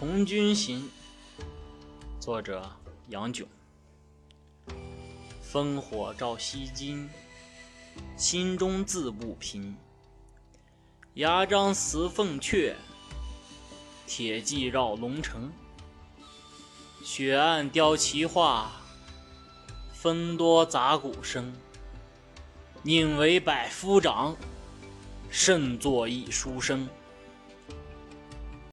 从军行作者杨炯。烽火照西京心中自不平。牙璋辞凤阙铁骑绕龙城。雪暗凋旗画风多杂鼓声。宁为百夫长胜作一书生。